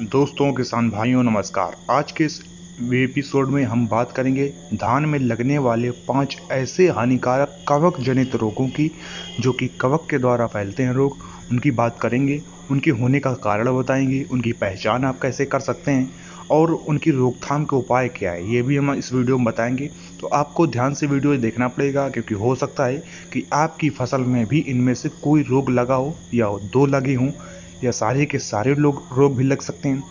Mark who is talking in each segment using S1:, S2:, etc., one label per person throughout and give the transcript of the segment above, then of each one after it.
S1: दोस्तों, किसान भाइयों, नमस्कार। आज के इस एपिसोड में हम बात करेंगे धान में लगने वाले पाँच ऐसे हानिकारक कवक जनित रोगों की, जो कि कवक के द्वारा फैलते हैं रोग। उनकी बात करेंगे, उनके होने का कारण बताएँगे, उनकी पहचान आप कैसे कर सकते हैं, और उनकी रोकथाम के उपाय क्या है, ये भी हम इस वीडियो में बताएँगे। तो आपको ध्यान से वीडियो देखना पड़ेगा, क्योंकि हो सकता है कि आपकी फ़सल में भी इनमें से कोई रोग लगा हो या दो लगे हों या सारे के सारे लोग रोग भी लग सकते हैं।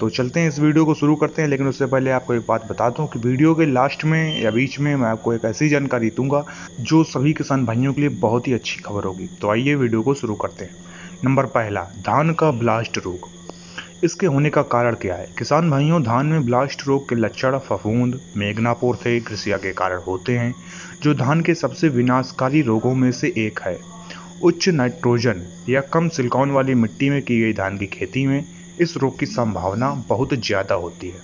S1: तो चलते हैं इस वीडियो को शुरू करते हैं, लेकिन उससे पहले आपको एक बात बता दूँ कि वीडियो के लास्ट में या बीच में मैं आपको एक ऐसी जानकारी दूँगा जो सभी किसान भाइयों के लिए बहुत ही अच्छी खबर होगी। तो आइए वीडियो को शुरू करते हैं। नंबर पहला, धान का ब्लास्ट रोग। इसके होने का कारण क्या है? किसान भाइयों, धान में ब्लास्ट रोग के लक्षण फफूंद, मेघनापोर थे कृषिया के कारण होते हैं, जो धान के सबसे विनाशकारी रोगों में से एक है। उच्च नाइट्रोजन या कम सिलिकॉन वाली मिट्टी में की गई धान की खेती में इस रोग की संभावना बहुत ज़्यादा होती है।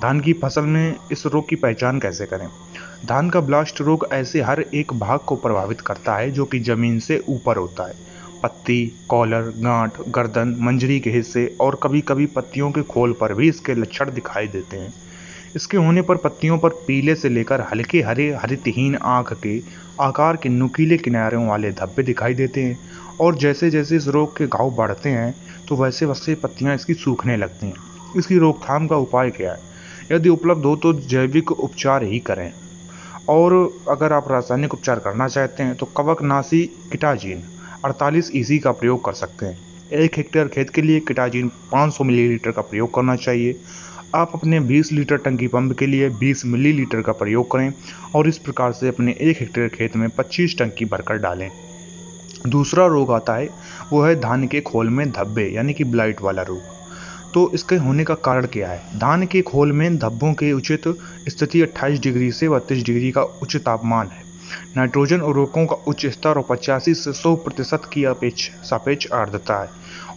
S1: धान की फ़सल में इस रोग की पहचान कैसे करें? धान का ब्लास्ट रोग ऐसे हर एक भाग को प्रभावित करता है जो कि ज़मीन से ऊपर होता है। पत्ती, कॉलर, गांठ, गर्दन, मंजरी के हिस्से और कभी कभी पत्तियों के खोल पर भी इसके लक्षण दिखाई देते हैं। इसके होने पर पत्तियों पर पीले से लेकर हल्के हरे, हरितहीन आँख के आकार के नुकीले किनारों वाले धब्बे दिखाई देते हैं और जैसे जैसे इस रोग के घाव बढ़ते हैं तो वैसे वैसे पत्तियाँ इसकी सूखने लगती हैं। इसकी रोकथाम का उपाय क्या है? यदि उपलब्ध हो तो जैविक उपचार ही करें। और अगर आप रासायनिक उपचार करना चाहते हैं तो कवकनाशी किटाजीन 48 ईसी का प्रयोग कर सकते हैं। एक हेक्टेयर खेत के लिए किटाजीन 500 मिलीलीटर का प्रयोग करना चाहिए। आप अपने 20 लीटर टंकी पंप के लिए 20 मिलीलीटर का प्रयोग करें और इस प्रकार से अपने एक हेक्टेयर खेत में 25 टंकी भरकर डालें। दूसरा रोग आता है, वो है धान के खोल में धब्बे, यानी कि ब्लाइट वाला रोग। तो इसके होने का कारण क्या है? धान के खोल में धब्बों के उचित स्थिति 28 डिग्री से बत्तीस डिग्री का उच्च तापमान है। नाइट्रोजन उर्वरकों का उच्च स्तर और पचासी से सौ प्रतिशत की अपेक्ष सापेक्ष आर्द्रता है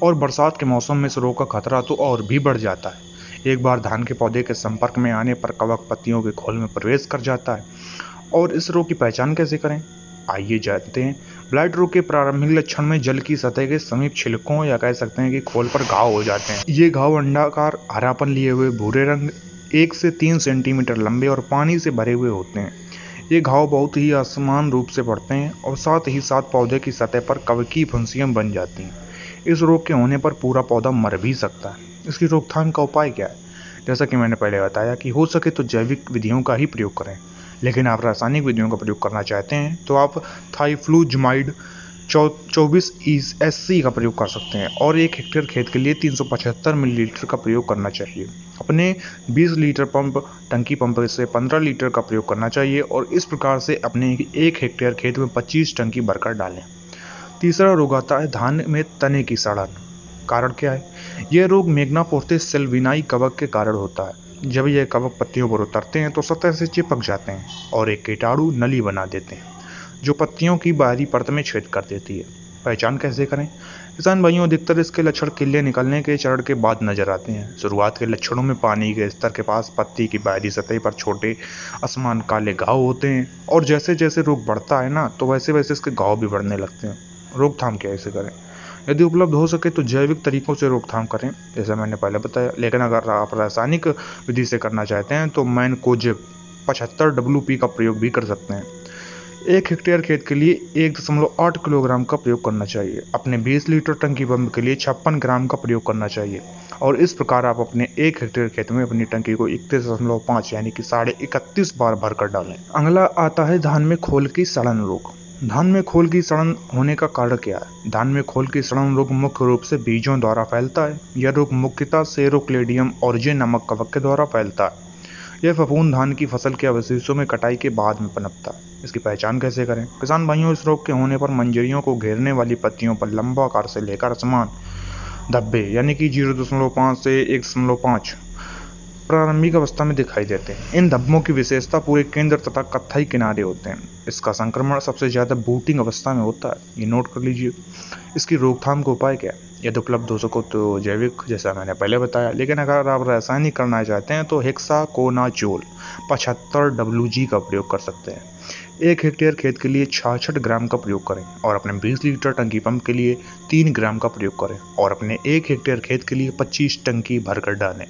S1: और बरसात के मौसम में इस रोग का खतरा तो और भी बढ़ जाता है। एक बार धान के पौधे के संपर्क में आने पर कवक पत्तियों के खोल में प्रवेश कर जाता है। और इस रोग की पहचान कैसे करें? आइए जानते हैं। ब्लाइट रोग के प्रारंभिक लक्षण में जल की सतह के समीप छिलकों या कह सकते हैं कि खोल पर घाव हो जाते हैं। ये घाव अंडाकार हरापन लिए हुए भूरे रंग एक से तीन सेंटीमीटर लंबे और पानी से भरे हुए होते हैं। ये घाव बहुत ही असमान रूप से बढ़ते हैं और साथ ही साथ पौधे की सतह पर कवकी फुंसियाँ बन जाती हैं। इस रोग के होने पर पूरा पौधा मर भी सकता है। इसकी रोकथाम का उपाय क्या है? जैसा कि मैंने पहले बताया कि हो सके तो जैविक विधियों का ही प्रयोग करें। लेकिन आप रासायनिक विधियों का प्रयोग करना चाहते हैं तो आप थाईफ्लूजमाइड चौ, चौबीस एस सी का प्रयोग कर सकते हैं और एक हेक्टेयर खेत के लिए 375 मिलीलीटर का प्रयोग करना चाहिए। अपने 20 लीटर पंप, टंकी पंप से 15 लीटर का प्रयोग करना चाहिए और इस प्रकार से अपने एक हेक्टेयर खेत में 25 टंकी भरकर डालें। तीसरा रोग आता है धान में तने की सड़न। कारण क्या है? यह रोग मेघना पोर्ते सेल्विनाई कवक के कारण होता है। जब यह कवक पत्तियों पर उतरते हैं तो सतह से चिपक जाते हैं और एक कीटाणु नली बना देते हैं, जो पत्तियों की बाहरी परत में छेद कर देती है। पहचान कैसे करें? किसान भाइयों, अधिकतर इसके लक्षण किले निकलने के चरण के बाद नज़र आते हैं। शुरुआत के लक्षणों में पानी के स्तर के पास पत्ती की बाहरी सतह पर छोटे आसमान काले घाव होते हैं और जैसे जैसे रोग बढ़ता है ना तो वैसे वैसे इसके घाव भी बढ़ने लगते हैं। रोकथाम कैसे करें? यदि उपलब्ध हो सके तो जैविक तरीकों से रोकथाम करें, जैसा मैंने पहले बताया। लेकिन अगर आप रासायनिक विधि से करना चाहते हैं तो मैन कोजेब पचहत्तर डब्ल्यू का प्रयोग भी कर सकते हैं। एक हेक्टेयर खेत के लिए एक दशमलव आठ किलोग्राम का प्रयोग करना चाहिए। अपने 20 लीटर टंकी पंप के लिए छप्पन ग्राम का प्रयोग करना चाहिए। और इस प्रकार आप अपने एक हेक्टेयर खेत में अपनी टंकी को इकतीस दशमलव पाँच, यानी कि साढ़े इकतीस बार भर कर डालें। अगला आता है धान में खोल की सड़न रोग धान में खोल की सड़न होने का कारण क्या है? धान में खोल की सड़न रोग मुख्य रूप से बीजों द्वारा फैलता है। यह रोग मुख्यतः सेरोक्लेडियम ऑरिजिन नामक कवक के द्वारा फैलता है। यह फफूंद धान की फ़सल के अवशेषों में कटाई के बाद में पनपता है। इसकी पहचान कैसे करें? किसान भाइयों, इस रोग के होने पर मंजरियों को घेरने वाली पत्तियों पर लंबा आकार से लेकर समान धब्बे, यानी कि ज़ीरो दशमलव पाँच से एक दशमलव पाँच प्रारंभिक अवस्था में दिखाई देते हैं। इन धब्बों की विशेषता पूरे केंद्र तथा कत्थई किनारे होते हैं। इसका संक्रमण सबसे ज़्यादा बूटिंग अवस्था में होता है। ये नोट कर लीजिए। इसकी रोकथाम का उपाय क्या है? यदि उपलब्ध हो सको तो जैविक, जैसा मैंने पहले बताया। लेकिन अगर आप रासायनिक करना चाहते हैं तो हेक्सा कोनाचोल पचहत्तर डब्ल्यू जी का प्रयोग कर सकते हैं। एक हेक्टेयर खेत के लिए छाछठ ग्राम का प्रयोग करें और अपने 20 लीटर टंकी पंप के लिए तीन ग्राम का प्रयोग करें और अपने एक हेक्टेयर खेत के लिए 25 टंकी भरकर डालें।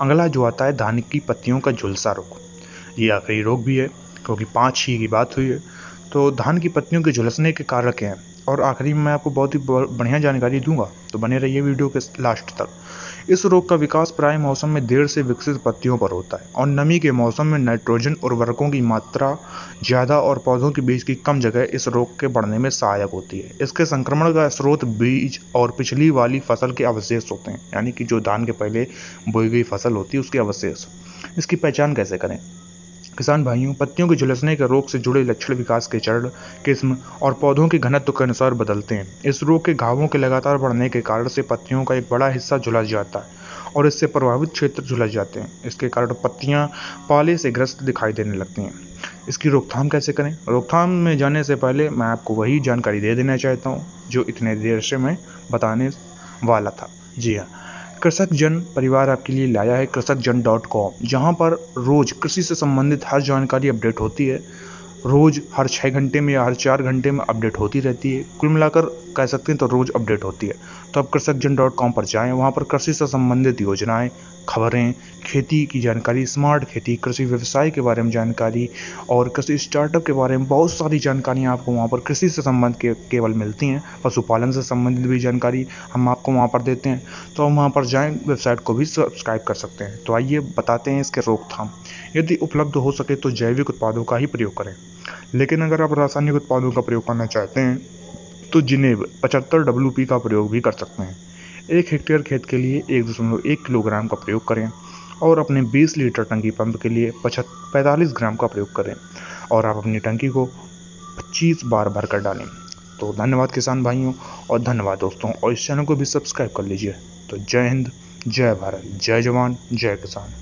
S1: अगला जो आता है, धान की पत्तियों का झुलसा रोग। ये आखिरी रोग भी है, क्योंकि पाँच ही की बात हुई है। तो धान की पत्तियों के झुलसने के कारक हैं? और आखिरी में मैं आपको बहुत ही बढ़िया जानकारी दूँगा। तो बने रहिए वीडियो के लास्ट तक। इस रोग का विकास प्राय मौसम में देर से विकसित पत्तियों पर होता है और नमी के मौसम में नाइट्रोजन उर्वरकों की मात्रा ज़्यादा और पौधों के बीज की कम जगह इस रोग के बढ़ने में सहायक होती है। इसके संक्रमण का स्रोत बीज और पिछली वाली फ़सल के अवशेष होते हैं, यानी कि जो धान के पहले बोई गई फ़सल होती है, उसके अवशेष। इसकी पहचान कैसे करें? किसान भाइयों, पत्तियों के झुलसने के रोग से जुड़े लक्षण विकास के चरण, किस्म और पौधों के घनत्व के अनुसार बदलते हैं। इस रोग के घावों के लगातार बढ़ने के कारण से पत्तियों का एक बड़ा हिस्सा झुलस जाता है और इससे प्रभावित क्षेत्र झुलस जाते हैं। इसके कारण पत्तियाँ पाले से ग्रस्त दिखाई देने लगती हैं। इसकी रोकथाम कैसे करें? रोकथाम में जाने से पहले मैं आपको वही जानकारी दे देना चाहता हूँ, जो इतने देर से मैं बताने वाला था। जी हाँ। कृषक जन परिवार आपके लिए लाया है कृषक जन डॉट कॉम जहाँ पर रोज़ कृषि से संबंधित हर जानकारी अपडेट होती है। रोज़ हर छः घंटे में या हर चार घंटे में अपडेट होती रहती है। कुल मिलाकर कह सकते हैं तो रोज़ अपडेट होती है। तो आप कृषक जन डॉट कॉम पर जाएँ। वहाँ पर कृषि से संबंधित योजनाएँ, खबरें, खेती की जानकारी स्मार्ट खेती, कृषि व्यवसाय के बारे में जानकारी और कृषि स्टार्टअप के बारे में बहुत सारी जानकारियाँ आपको वहाँ पर कृषि से संबंध के केवल मिलती हैं। पशुपालन से संबंधित भी जानकारी हम आपको वहाँ पर देते हैं। तो हम वहाँ पर जाएँ वेबसाइट को भी सब्सक्राइब कर सकते हैं। तो आइए बताते हैं इसके रोकथाम। यदि उपलब्ध हो सके तो जैविक उत्पादों का ही प्रयोग करें। लेकिन अगर आप रासायनिक उत्पादों का प्रयोग करना चाहते हैं तो जिन्हें पचहत्तर डब्ल्यू का प्रयोग भी कर सकते हैं। एक हेक्टेयर खेत के लिए एक दशमलव एक किलोग्राम का प्रयोग करें और अपने 20 लीटर टंकी पंप के लिए पचहत पैंतालीस ग्राम का प्रयोग करें और आप अपनी टंकी को 25 बार भर कर डालें। तो धन्यवाद किसान भाइयों और धन्यवाद दोस्तों। और इस चैनल को भी सब्सक्राइब कर लीजिए। तो जय हिंद, जय भारत, जय जवान, जय किसान।